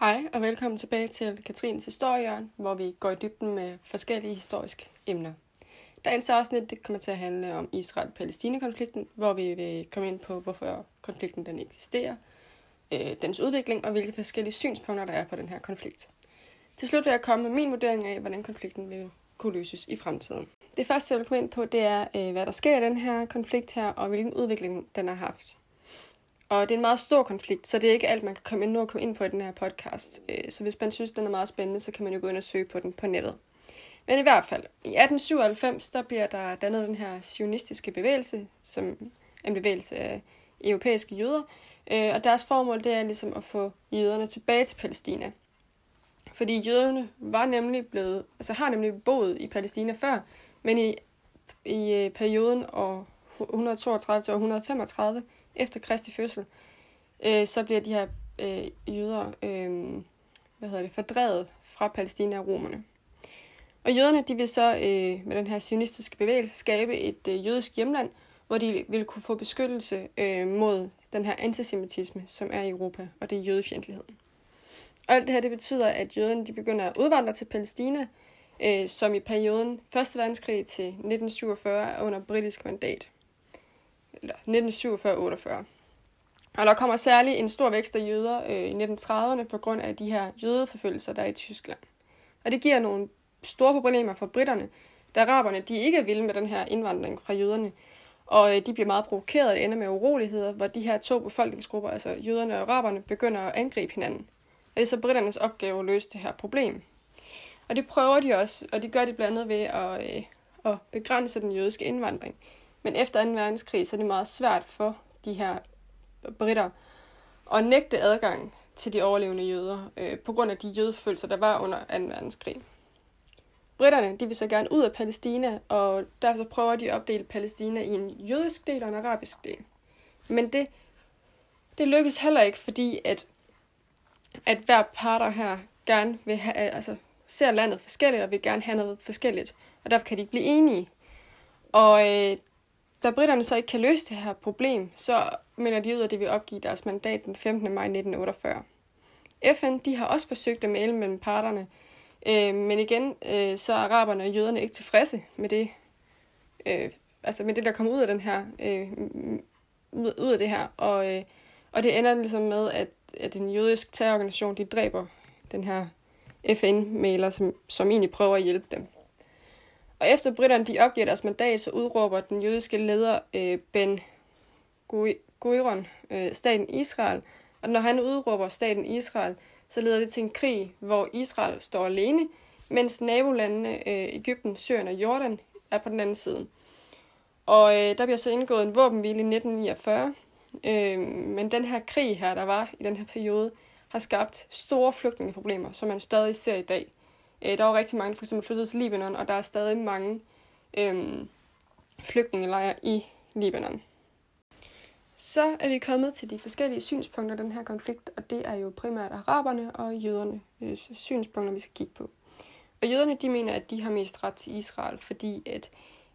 Hej og velkommen tilbage til Katrines Historiehjørn, hvor vi går i dybden med forskellige historiske emner. Dagens afsnit det kommer til at handle om Israel-Palæstina-konflikten, hvor vi vil komme ind på, hvorfor konflikten den eksisterer, øh, dens udvikling og hvilke forskellige synspunkter der er på den her konflikt. Til slut vil jeg komme med min vurdering af, hvordan konflikten vil kunne løses i fremtiden. Det første, jeg vil komme ind på, det er, øh, hvad der sker i den her konflikt her, og hvilken udvikling den har haft. Og det er en meget stor konflikt, så det er ikke alt, man kan komme ind, nu og komme ind på i den her podcast. Øh, så hvis man synes, den er meget spændende, så kan man jo gå ind og søge på den på nettet. Men i hvert fald, i 1897, der bliver der dannet den her sionistiske bevægelse, som en bevægelse af europæiske jøder. Øh, og deres formål, det er ligesom at få jøderne tilbage til Palæstina. Fordi jøderne var nemlig blevet, altså har nemlig boet i Palæstina før, men i, i øh, perioden år 132 til 135, efter Kristi fødsel, øh, så bliver de her øh, jøder øh, hvad hedder det, fordrevet fra Palæstina af romerne. Og jøderne de vil så øh, med den her sionistiske bevægelse skabe et øh, jødisk hjemland, hvor de vil kunne få beskyttelse øh, mod den her antisemitisme, som er i Europa, og det er jødefjendtligheden. Og alt det her det betyder, at jøderne de begynder at udvandre til Palæstina, øh, som i perioden 1. verdenskrig til 1947 er under britisk mandat 1947-48. Og der kommer særlig en stor vækst af jøder øh, i 1930'erne på grund af de her jødeforfølgelser, der er i Tyskland. Og det giver nogle store problemer for britterne, da araberne de ikke er vilde med den her indvandring fra jøderne. Og øh, de bliver meget provokeret, og det ender med uroligheder, hvor de her to befolkningsgrupper, altså jøderne og araberne, begynder at angribe hinanden. Og det er så britternes opgave at løse det her problem. Og det prøver de også, og det gør de blandt andet ved at, øh, at begrænse den jødiske indvandring. Men efter 2. verdenskrig, så er det meget svært for de her britter at nægte adgang til de overlevende jøder, øh, på grund af de jødefølelser, der var under 2. verdenskrig. Britterne de vil så gerne ud af Palæstina, og derfor prøver de at opdele Palæstina i en jødisk del og en arabisk del. Men det, det lykkes heller ikke, fordi at, at hver parter her gerne vil have, altså, ser landet forskelligt og vil gerne have noget forskelligt, og derfor kan de ikke blive enige. Og øh, da britterne så ikke kan løse det her problem, så mener de ud, at de vil opgive deres mandat den 15. maj 1948. FN de har også forsøgt at male mellem parterne, øh, men igen øh, så er araberne og jøderne ikke tilfredse med det, øh, altså med det, der kommer ud af den her, øh, ud af det her, og, øh, og det ender ligesom med, at, at en jødisk terrororganisation, de dræber den her FN-maler, som, som egentlig prøver at hjælpe dem. Og efter britterne de opgiver deres mandat, så udråber den jødiske leder øh, Ben Gurion øh, staten Israel. Og når han udråber staten Israel, så leder det til en krig, hvor Israel står alene, mens nabolandene øh, Ægypten, Syrien og Jordan er på den anden side. Og øh, der bliver så indgået en våbenhvile i 1949. Øh, men den her krig her, der var i den her periode, har skabt store flygtningeproblemer, som man stadig ser i dag. Øh, der var rigtig mange, for eksempel flyttede til Libanon, og der er stadig mange øh, flygtningelejre i Libanon. Så er vi kommet til de forskellige synspunkter af den her konflikt, og det er jo primært araberne og jøderne øh, synspunkter, vi skal kigge på. Og jøderne, de mener, at de har mest ret til Israel, fordi at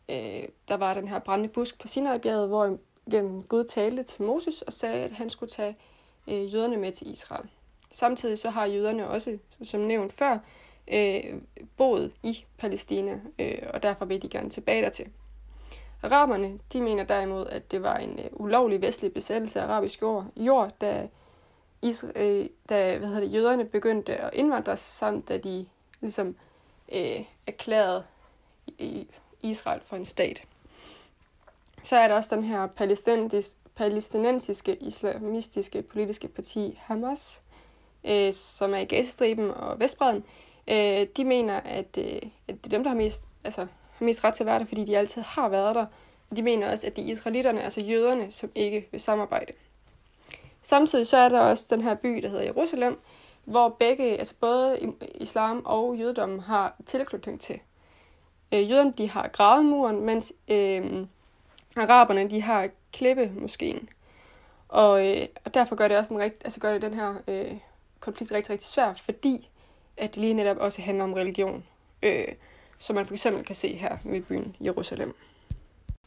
øh, der var den her brændende busk på Sinai-bjerget, hvor gennem Gud talte til Moses og sagde, at han skulle tage øh, jøderne med til Israel. Samtidig så har jøderne også, som nævnt før, øh, boet i Palæstina, øh, og derfor vil de gerne tilbage dertil. Araberne de mener derimod, at det var en øh, ulovlig vestlig besættelse af arabisk jord, jord da, Isra- øh, da hvad hedder det, jøderne begyndte at indvandre, samt da de ligesom øh, erklærede Israel for en stat. Så er der også den her palæstinensis, palæstinensiske islamistiske politiske parti Hamas, øh, som er i Gazastriben og Vestbreden, Øh, de mener, at, øh, at det er dem, der har mest, altså, har mest ret til at være der, fordi de altid har været der. Og de mener også, at det er israelitterne, altså jøderne, som ikke vil samarbejde. Samtidig så er der også den her by, der hedder Jerusalem, hvor begge, altså både islam og jødedommen har tilknytning til. Øh, jøderne de har gravmuren, mens øh, araberne de har klippe moskeen. Og, øh, og derfor gør det også en rigt, altså gør det den her øh, konflikt rigtig, rigtig svær, fordi at det lige netop også handler om religion, øh, som man for eksempel kan se her ved byen Jerusalem.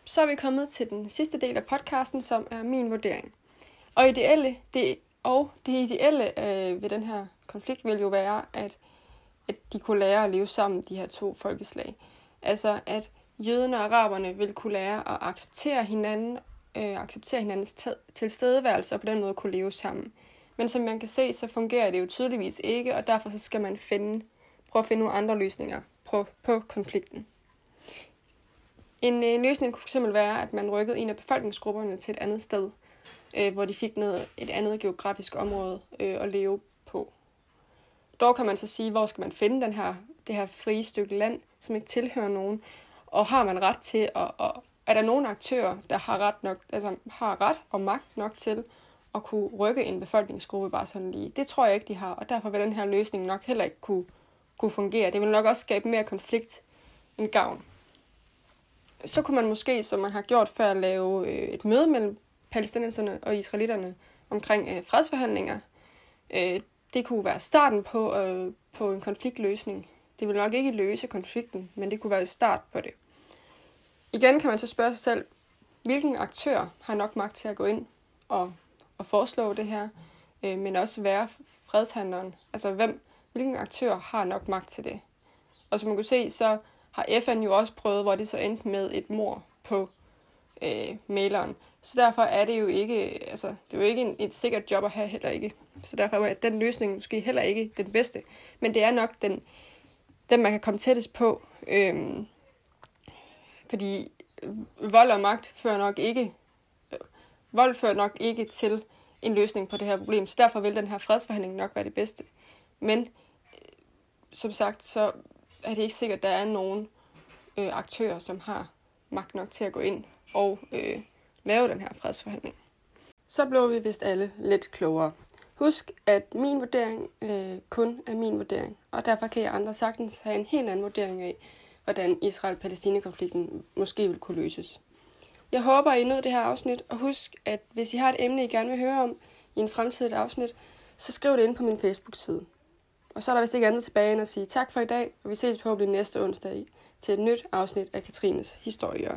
Så er vi kommet til den sidste del af podcasten, som er min vurdering. Og, ideelle, det, og det ideelle øh, ved den her konflikt vil jo være, at, at de kunne lære at leve sammen, de her to folkeslag. Altså, at jøderne og araberne vil kunne lære at acceptere hinanden, øh, acceptere hinandens tilstedeværelse og på den måde kunne leve sammen. Men som man kan se, så fungerer det jo tydeligvis ikke, og derfor så skal man finde, prøve at finde nogle andre løsninger på, på konflikten. En øh, løsning kunne fx være, at man rykkede en af befolkningsgrupperne til et andet sted, øh, hvor de fik noget, et andet geografisk område øh, at leve på. Dog kan man så sige, hvor skal man finde den her, det her frie stykke land, som ikke tilhører nogen, og har man ret til at, og er der nogle aktører, der har ret, nok, altså har ret og magt nok til at kunne rykke en befolkningsgruppe bare sådan lige. Det tror jeg ikke, de har, og derfor vil den her løsning nok heller ikke kunne, kunne fungere. Det vil nok også skabe mere konflikt end gavn. Så kunne man måske, som man har gjort før, lave øh, et møde mellem palæstinenserne og israelitterne omkring øh, fredsforhandlinger. Øh, det kunne være starten på, øh, på en konfliktløsning. Det vil nok ikke løse konflikten, men det kunne være et start på det. Igen kan man så spørge sig selv, hvilken aktør har nok magt til at gå ind og, og foreslå det her, øh, men også være fredshandleren. Altså, hvem, hvilken aktør har nok magt til det? Og som man kunne se, så har FN jo også prøvet, hvor det så endte med et mor på øh, maileren. Så derfor er det jo ikke, altså, det er jo ikke en, et sikkert job at have heller ikke. Så derfor er den løsning måske heller ikke den bedste. Men det er nok den, den man kan komme tættest på. Øhm, fordi vold og magt fører nok ikke, vold fører nok ikke til en løsning på det her problem. Så derfor vil den her fredsforhandling nok være det bedste. Men øh, som sagt, så er det ikke sikkert, at der er nogen øh, aktører, som har magt nok til at gå ind og øh, lave den her fredsforhandling. Så blev vi vist alle lidt klogere. Husk, at min vurdering øh, kun er min vurdering, og derfor kan jeg andre sagtens have en helt anden vurdering af, hvordan Israel-Palæstina-konflikten måske vil kunne løses. Jeg håber, I nød det her afsnit, og husk, at hvis I har et emne, I gerne vil høre om i en fremtidigt afsnit, så skriv det ind på min Facebook-side. Og så er der vist ikke andet tilbage end at sige tak for i dag, og vi ses forhåbentlig næste onsdag til et nyt afsnit af Katrines Historie.